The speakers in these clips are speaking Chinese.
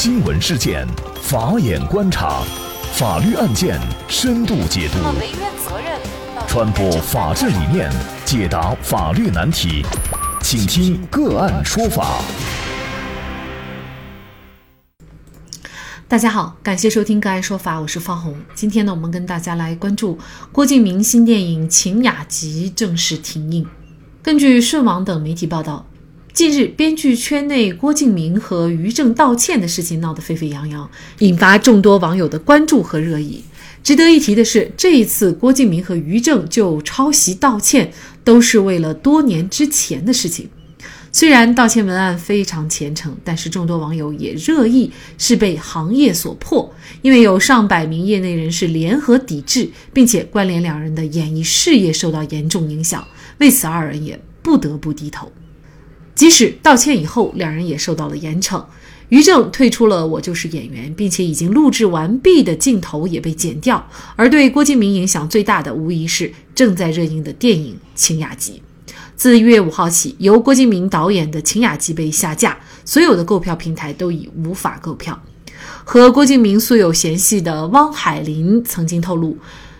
新闻事件，法眼观察，法律案件深度解读，传播法治理念，解答法律难题，请听个案说法。大家好，感谢收听个案说法，我是方红。今天呢，我们跟大家来关注郭敬明新电影《晴雅集》正式停映。根据顺网等媒体报道。近日，编剧圈内郭敬明和于正道歉的事情闹得沸沸扬扬，引发众多网友的关注和热议。值得一提的是，这一次郭敬明和于正就抄袭道歉，都是为了多年之前的事情。虽然道歉文案非常虔诚，但是众多网友也热议是被行业所迫，因为有上百名业内人士联合抵制，并且关联两人的演艺事业受到严重影响，为此二人也不得不低头。即使道歉以后，两人也受到了严惩。于正退出了《我就是演员》，并且已经录制完毕的镜头也被剪掉。而对郭敬明影响最大的，无疑是正在热映的电影《晴雅集》。自一月五号起，由郭敬明导演的《晴雅集》被下架，所有的购票平台都已无法购票。和郭敬明素有嫌隙的汪海林曾经透露，《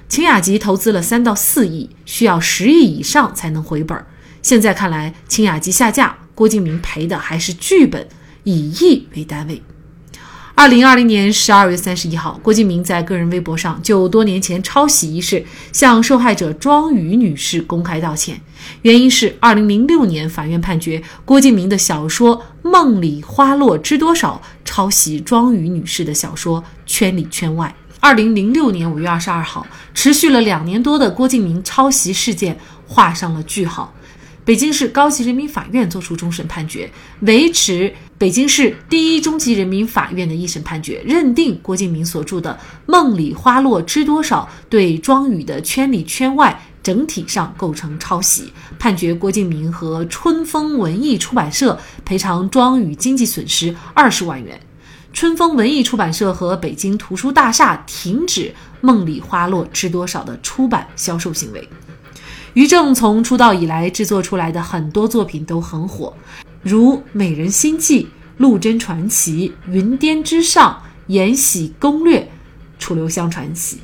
晴雅集》投资了三到四亿，需要十亿以上才能回本。现在看来，《晴雅集》下架。郭敬明赔的还是剧本，以亿为单位。二零二零年十二月三十一号，郭敬明在个人微博上就多年前抄袭一事向受害者庄宇女士公开道歉，原因是二零零六年法院判决郭敬明的小说《梦里花落知多少》抄袭庄宇女士的小说《圈里圈外》。二零零六年五月二十二号，持续了两年多的郭敬明抄袭事件画上了句号。北京市高级人民法院作出终审判决，维持北京市第一中级人民法院的一审判决，认定郭敬明所著的《梦里花落知多少》对庄宇的《圈里圈外》整体上构成抄袭，判决郭敬明和春风文艺出版社赔偿庄宇经济损失二十万元。春风文艺出版社和北京图书大厦停止《梦里花落知多少》的出版销售行为。于正从出道以来制作出来的很多作品都很火，如《美人心计》《陆贞传奇》《云巅之上》《延禧攻略》《楚留香传奇》。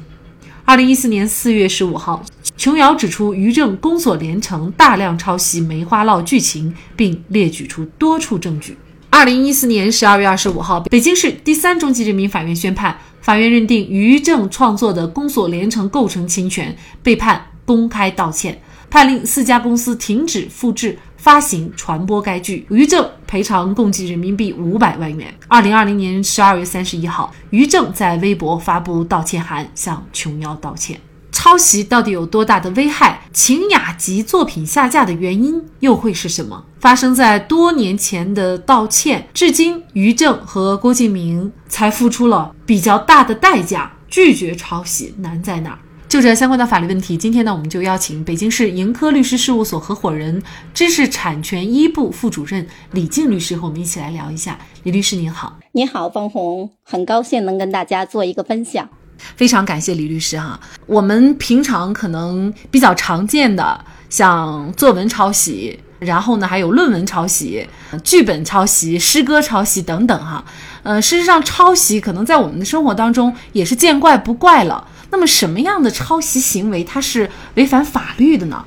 二零一四年四月十五号，琼瑶指出于正宫锁连城，大量抄袭《梅花烙》剧情，并列举出多处证据。二零一四年十二月二十五号，北京市第三中级人民法院宣判，法院认定于正创作的《宫锁连城》构成侵权，被判。公开道歉，判令四家公司停止复制、发行、传播该剧。于正赔偿共计人民币五百万元。二零二零年十二月三十一号，于正在微博发布道歉函，向琼瑶道歉。抄袭到底有多大的危害？晴雅集作品下架的原因又会是什么？发生在多年前的道歉，至今于正和郭敬明才付出了比较大的代价。拒绝抄袭难在哪儿？就这相关的法律问题，今天呢，我们就邀请北京市盈科律师事务所合伙人、知识产权一部副主任李静律师和我们一起来聊一下。李律师您好，您好，方红，很高兴能跟大家做一个分享。非常感谢李律师哈。我们平常可能比较常见的，像作文抄袭，然后呢还有论文抄袭、剧本抄袭、诗歌抄袭等等哈。呃，事实上抄袭可能在我们的生活当中也是见怪不怪了。那么什么样的抄袭行为它是违反法律的呢？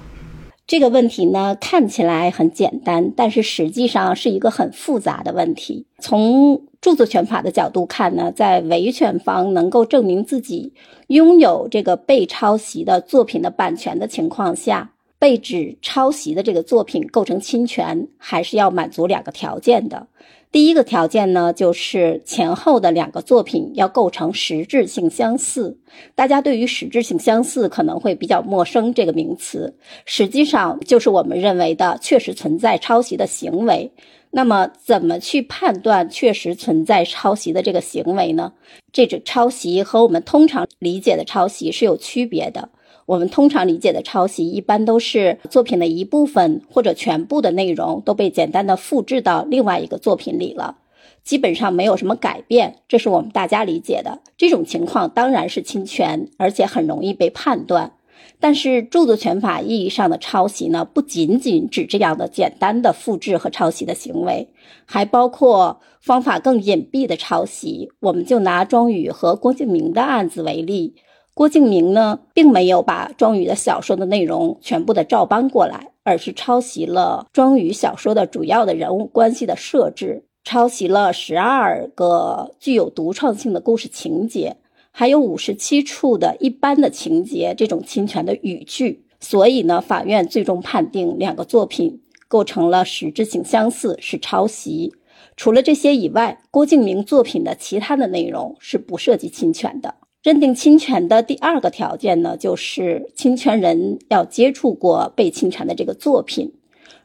这个问题呢看起来很简单，但是实际上是一个很复杂的问题。从著作权法的角度看呢，在维权方能够证明自己拥有这个被抄袭的作品的版权的情况下，被指抄袭的这个作品构成侵权，还是要满足两个条件的。第一个条件呢，就是前后的两个作品要构成实质性相似。大家对于实质性相似可能会比较陌生，这个名词实际上就是我们认为的确实存在抄袭的行为。那么，怎么去判断确实存在抄袭的这个行为呢？这种抄袭和我们通常理解的抄袭是有区别的。我们通常理解的抄袭，一般都是作品的一部分或者全部的内容都被简单的复制到另外一个作品里了，基本上没有什么改变，这是我们大家理解的。这种情况当然是侵权，而且很容易被判断。但是著作权法意义上的抄袭呢，不仅仅指这样的简单的复制和抄袭的行为，还包括方法更隐蔽的抄袭。我们就拿庄宇和郭敬明的案子为例，郭敬明呢，并没有把庄宇的小说的内容全部的照搬过来，而是抄袭了庄宇小说的主要的人物关系的设置，抄袭了十二个具有独创性的故事情节。还有五十七处的一般的情节，这种侵权的语句，所以呢，法院最终判定两个作品构成了实质性相似，是抄袭。除了这些以外，郭敬明作品的其他的内容是不涉及侵权的。认定侵权的第二个条件呢，就是侵权人要接触过被侵权的这个作品。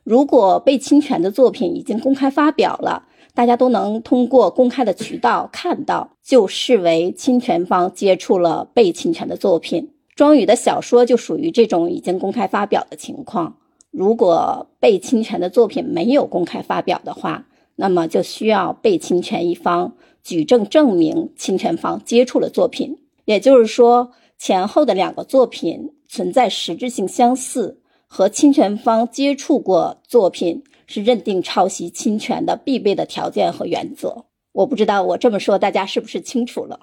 如果被侵权的作品已经公开发表了。大家都能通过公开的渠道看到，就视为侵权方接触了被侵权的作品。庄宇的小说就属于这种已经公开发表的情况。如果被侵权的作品没有公开发表的话，那么就需要被侵权一方举证证明侵权方接触了作品。也就是说，前后的两个作品存在实质性相似，和侵权方接触过作品。是认定抄袭侵权的必备的条件和原则。我不知道我这么说大家是不是清楚了？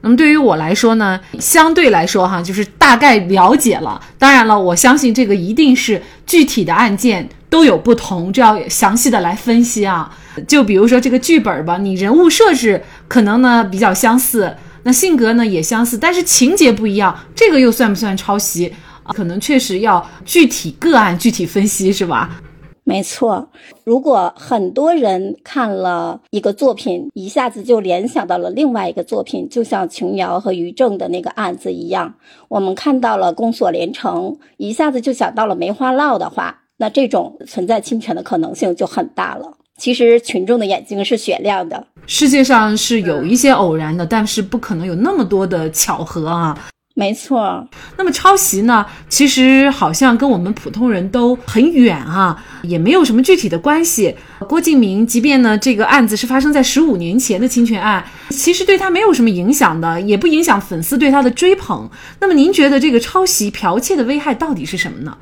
那么对于我来说呢，相对来说哈，就是大概了解了。当然了，我相信这个一定是具体的案件都有不同，这要详细的来分析啊。就比如说这个剧本吧，你人物设置可能呢比较相似，那性格呢也相似，但是情节不一样，这个又算不算抄袭？可能确实要具体个案具体分析，是吧？没错，如果很多人看了一个作品，一下子就联想到了另外一个作品，就像琼瑶和于正的那个案子一样，我们看到了宫锁连城，一下子就想到了梅花烙的话，那这种存在侵权的可能性就很大了。其实群众的眼睛是雪亮的，世界上是有一些偶然的，但是不可能有那么多的巧合啊。没错，那么抄袭呢？其实好像跟我们普通人都很远啊，也没有什么具体的关系。郭敬明，即便呢这个案子是发生在十五年前的侵权案，其实对他没有什么影响的，也不影响粉丝对他的追捧。那么您觉得这个抄袭剽窃的危害到底是什么呢？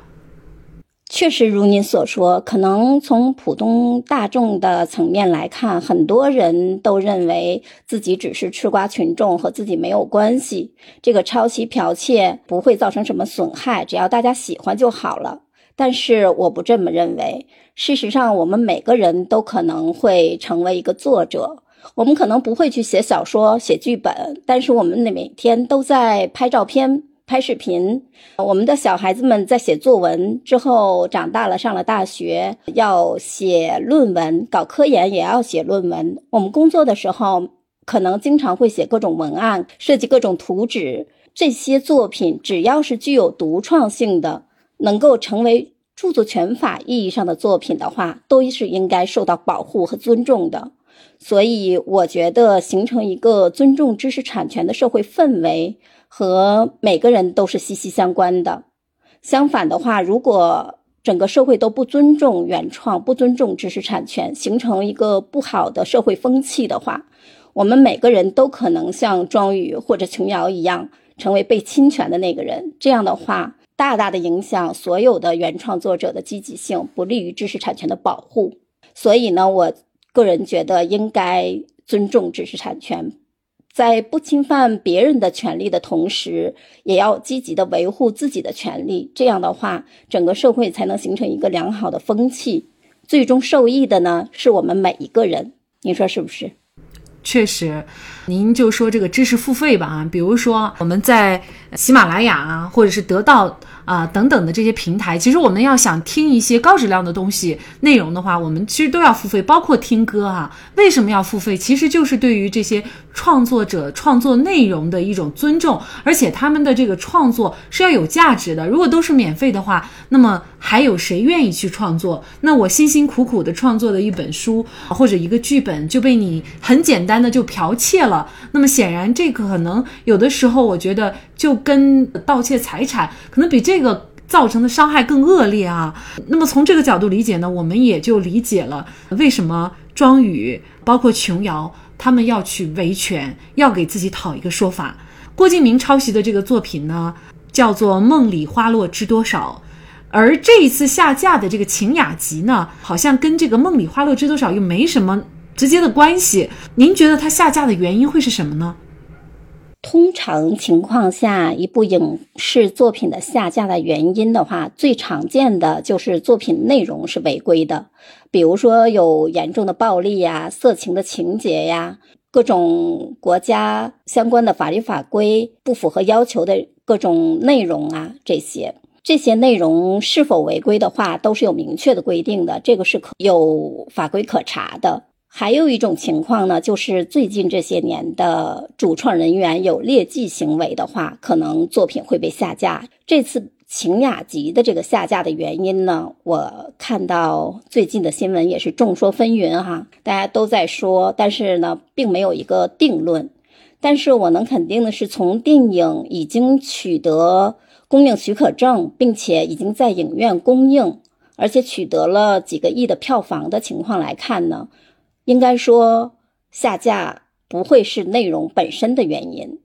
确实如您所说，可能从普通大众的层面来看，很多人都认为自己只是吃瓜群众，和自己没有关系。这个抄袭剽窃不会造成什么损害，只要大家喜欢就好了。但是我不这么认为。事实上，我们每个人都可能会成为一个作者。我们可能不会去写小说、写剧本，但是我们每天都在拍照片。拍视频，我们的小孩子们在写作文之后长大了，上了大学要写论文，搞科研也要写论文。我们工作的时候，可能经常会写各种文案，设计各种图纸。这些作品只要是具有独创性的，能够成为著作权法意义上的作品的话，都是应该受到保护和尊重的。所以，我觉得形成一个尊重知识产权的社会氛围。和每个人都是息息相关的。相反的话，如果整个社会都不尊重原创、不尊重知识产权，形成一个不好的社会风气的话，我们每个人都可能像庄宇或者琼瑶一样，成为被侵权的那个人。这样的话，大大的影响所有的原创作者的积极性，不利于知识产权的保护。所以呢，我个人觉得应该尊重知识产权。在不侵犯别人的权利的同时，也要积极的维护自己的权利。这样的话，整个社会才能形成一个良好的风气。最终受益的呢，是我们每一个人。您说是不是？确实，您就说这个知识付费吧啊，比如说我们在喜马拉雅啊，或者是得到。啊，等等的这些平台，其实我们要想听一些高质量的东西内容的话，我们其实都要付费，包括听歌哈。为什么要付费？其实就是对于这些创作者创作内容的一种尊重，而且他们的这个创作是要有价值的。如果都是免费的话，那么还有谁愿意去创作？那我辛辛苦苦的创作的一本书或者一个剧本就被你很简单的就剽窃了，那么显然这个可能有的时候，我觉得就跟盗窃财产可能比这。这个造成的伤害更恶劣啊！那么从这个角度理解呢，我们也就理解了为什么庄宇包括琼瑶他们要去维权，要给自己讨一个说法。郭敬明抄袭的这个作品呢，叫做《梦里花落知多少》，而这一次下架的这个《晴雅集》呢，好像跟这个《梦里花落知多少》又没什么直接的关系。您觉得它下架的原因会是什么呢？通常情况下，一部影视作品的下架的原因的话，最常见的就是作品内容是违规的，比如说有严重的暴力呀、色情的情节呀，各种国家相关的法律法规不符合要求的各种内容啊，这些这些内容是否违规的话，都是有明确的规定的，这个是可有法规可查的。还有一种情况呢，就是最近这些年的主创人员有劣迹行为的话，可能作品会被下架。这次《晴雅集》的这个下架的原因呢，我看到最近的新闻也是众说纷纭哈，大家都在说，但是呢，并没有一个定论。但是我能肯定的是，从电影已经取得公映许可证，并且已经在影院公映，而且取得了几个亿的票房的情况来看呢。应该说，下架不会是内容本身的原因。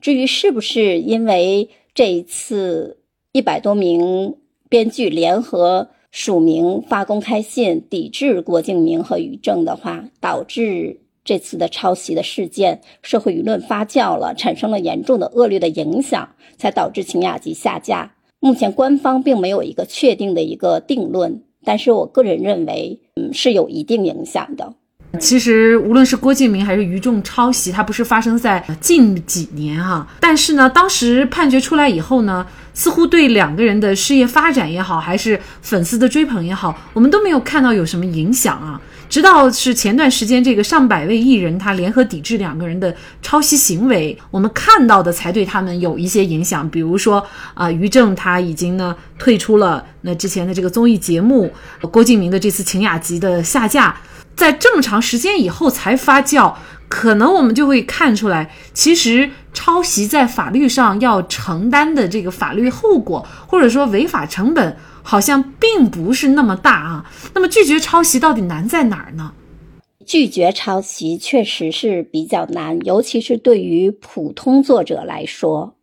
至于是不是因为这一次一百多名编剧联合署名发公开信抵制郭敬明和于正的话，导致这次的抄袭的事件社会舆论发酵了，产生了严重的恶劣的影响，才导致晴雅集下架。目前官方并没有一个确定的一个定论，但是我个人认为，嗯，是有一定影响的。其实，无论是郭敬明还是于正抄袭，它不是发生在近几年哈。但是呢，当时判决出来以后呢，似乎对两个人的事业发展也好，还是粉丝的追捧也好，我们都没有看到有什么影响啊。直到是前段时间，这个上百位艺人他联合抵制两个人的抄袭行为，我们看到的才对他们有一些影响。比如说啊，于正他已经呢退出了那之前的这个综艺节目，郭敬明的这次《晴雅集》的下架。在这么长时间以后才发酵，可能我们就会看出来，其实抄袭在法律上要承担的这个法律后果，或者说违法成本，好像并不是那么大啊。那么拒绝抄袭到底难在哪儿呢？拒绝抄袭确实是比较难，尤其是对于普通作者来说。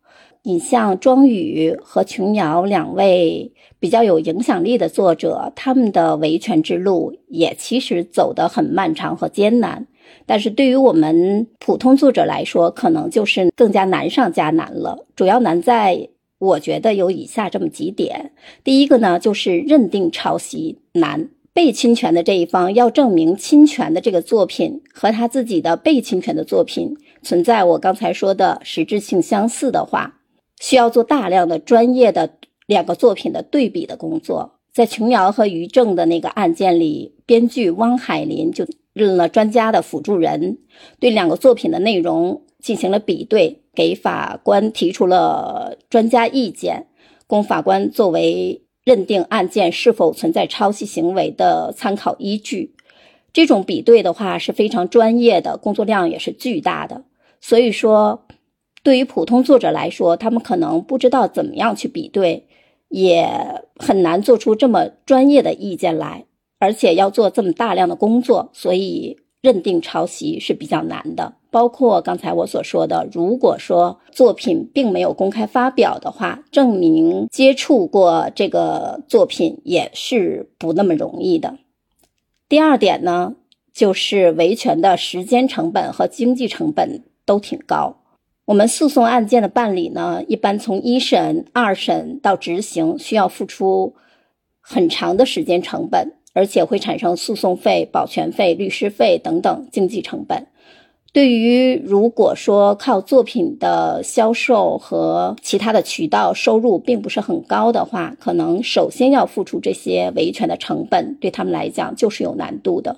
你像庄宇和琼瑶两位比较有影响力的作者，他们的维权之路也其实走得很漫长和艰难。但是对于我们普通作者来说，可能就是更加难上加难了。主要难在，我觉得有以下这么几点：第一个呢，就是认定抄袭难，被侵权的这一方要证明侵权的这个作品和他自己的被侵权的作品存在我刚才说的实质性相似的话。需要做大量的专业的两个作品的对比的工作。在琼瑶和于正的那个案件里，编剧汪海林就任了专家的辅助人，对两个作品的内容进行了比对，给法官提出了专家意见，供法官作为认定案件是否存在抄袭行为的参考依据。这种比对的话是非常专业的，工作量也是巨大的。所以说。对于普通作者来说，他们可能不知道怎么样去比对，也很难做出这么专业的意见来，而且要做这么大量的工作，所以认定抄袭是比较难的。包括刚才我所说的，如果说作品并没有公开发表的话，证明接触过这个作品也是不那么容易的。第二点呢，就是维权的时间成本和经济成本都挺高。我们诉讼案件的办理呢，一般从一审、二审到执行，需要付出很长的时间成本，而且会产生诉讼费、保全费、律师费等等经济成本。对于如果说靠作品的销售和其他的渠道收入并不是很高的话，可能首先要付出这些维权的成本，对他们来讲就是有难度的。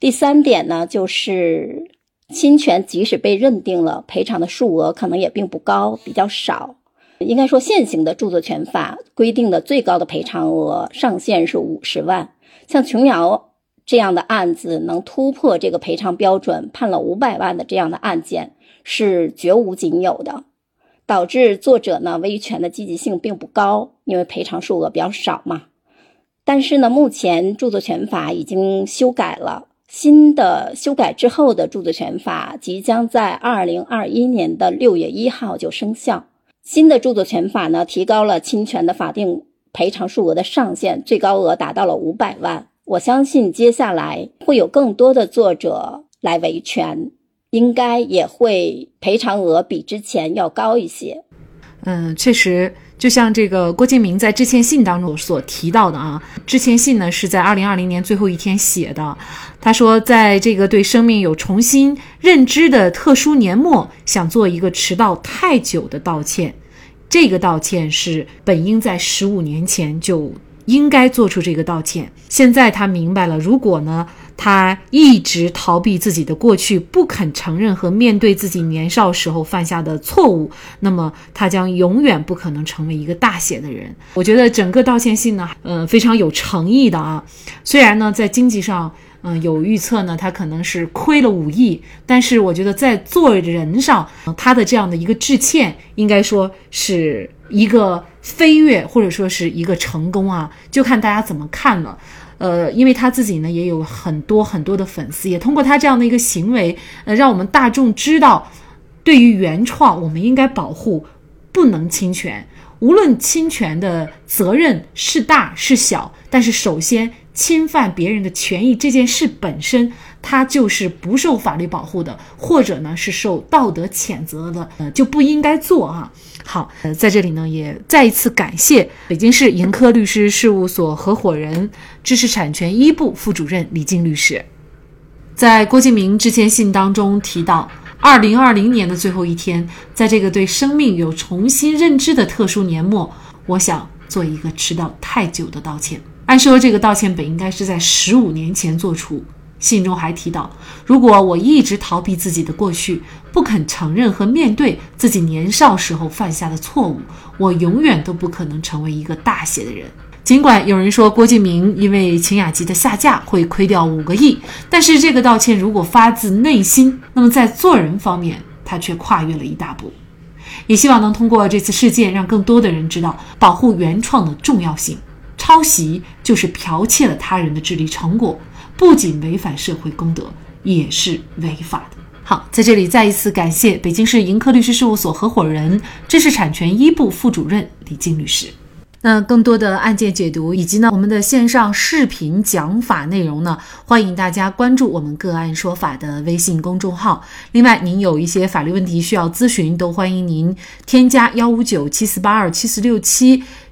第三点呢，就是。侵权即使被认定了，赔偿的数额可能也并不高，比较少。应该说，现行的著作权法规定的最高的赔偿额上限是五十万。像琼瑶这样的案子，能突破这个赔偿标准，判了五百万的这样的案件是绝无仅有的，导致作者呢维权的积极性并不高，因为赔偿数额比较少嘛。但是呢，目前著作权法已经修改了。新的修改之后的著作权法即将在二零二一年的六月一号就生效。新的著作权法呢，提高了侵权的法定赔偿数额的上限，最高额达到了五百万。我相信接下来会有更多的作者来维权，应该也会赔偿额比之前要高一些。嗯，确实。就像这个郭敬明在致歉信当中所提到的啊，致歉信呢是在二零二零年最后一天写的。他说，在这个对生命有重新认知的特殊年末，想做一个迟到太久的道歉。这个道歉是本应在十五年前就应该做出这个道歉。现在他明白了，如果呢？他一直逃避自己的过去，不肯承认和面对自己年少时候犯下的错误，那么他将永远不可能成为一个大写的人。我觉得整个道歉信呢，呃，非常有诚意的啊。虽然呢，在经济上，嗯，有预测呢，他可能是亏了五亿，但是我觉得在做人上，他的这样的一个致歉，应该说是一个飞跃，或者说是一个成功啊，就看大家怎么看了。呃，因为他自己呢也有很多很多的粉丝，也通过他这样的一个行为，呃，让我们大众知道，对于原创，我们应该保护，不能侵权。无论侵权的责任是大是小，但是首先侵犯别人的权益这件事本身，他就是不受法律保护的，或者呢是受道德谴责的，呃，就不应该做啊。好，呃，在这里呢，也再一次感谢北京市盈科律师事务所合伙人、知识产权一部副主任李静律师，在郭敬明致歉信当中提到，二零二零年的最后一天，在这个对生命有重新认知的特殊年末，我想做一个迟到太久的道歉。按说这个道歉本应该是在十五年前做出。信中还提到，如果我一直逃避自己的过去，不肯承认和面对自己年少时候犯下的错误，我永远都不可能成为一个大写的人。尽管有人说郭敬明因为晴雅集的下架会亏掉五个亿，但是这个道歉如果发自内心，那么在做人方面，他却跨越了一大步。也希望能通过这次事件，让更多的人知道保护原创的重要性。抄袭就是剽窃了他人的智力成果。不仅违反社会公德，也是违法的。好，在这里再一次感谢北京市盈科律师事务所合伙人、知识产权一部副主任李静律师。那更多的案件解读以及呢我们的线上视频讲法内容呢，欢迎大家关注我们个案说法的微信公众号。另外，您有一些法律问题需要咨询，都欢迎您添加幺五九七四八二七四六七。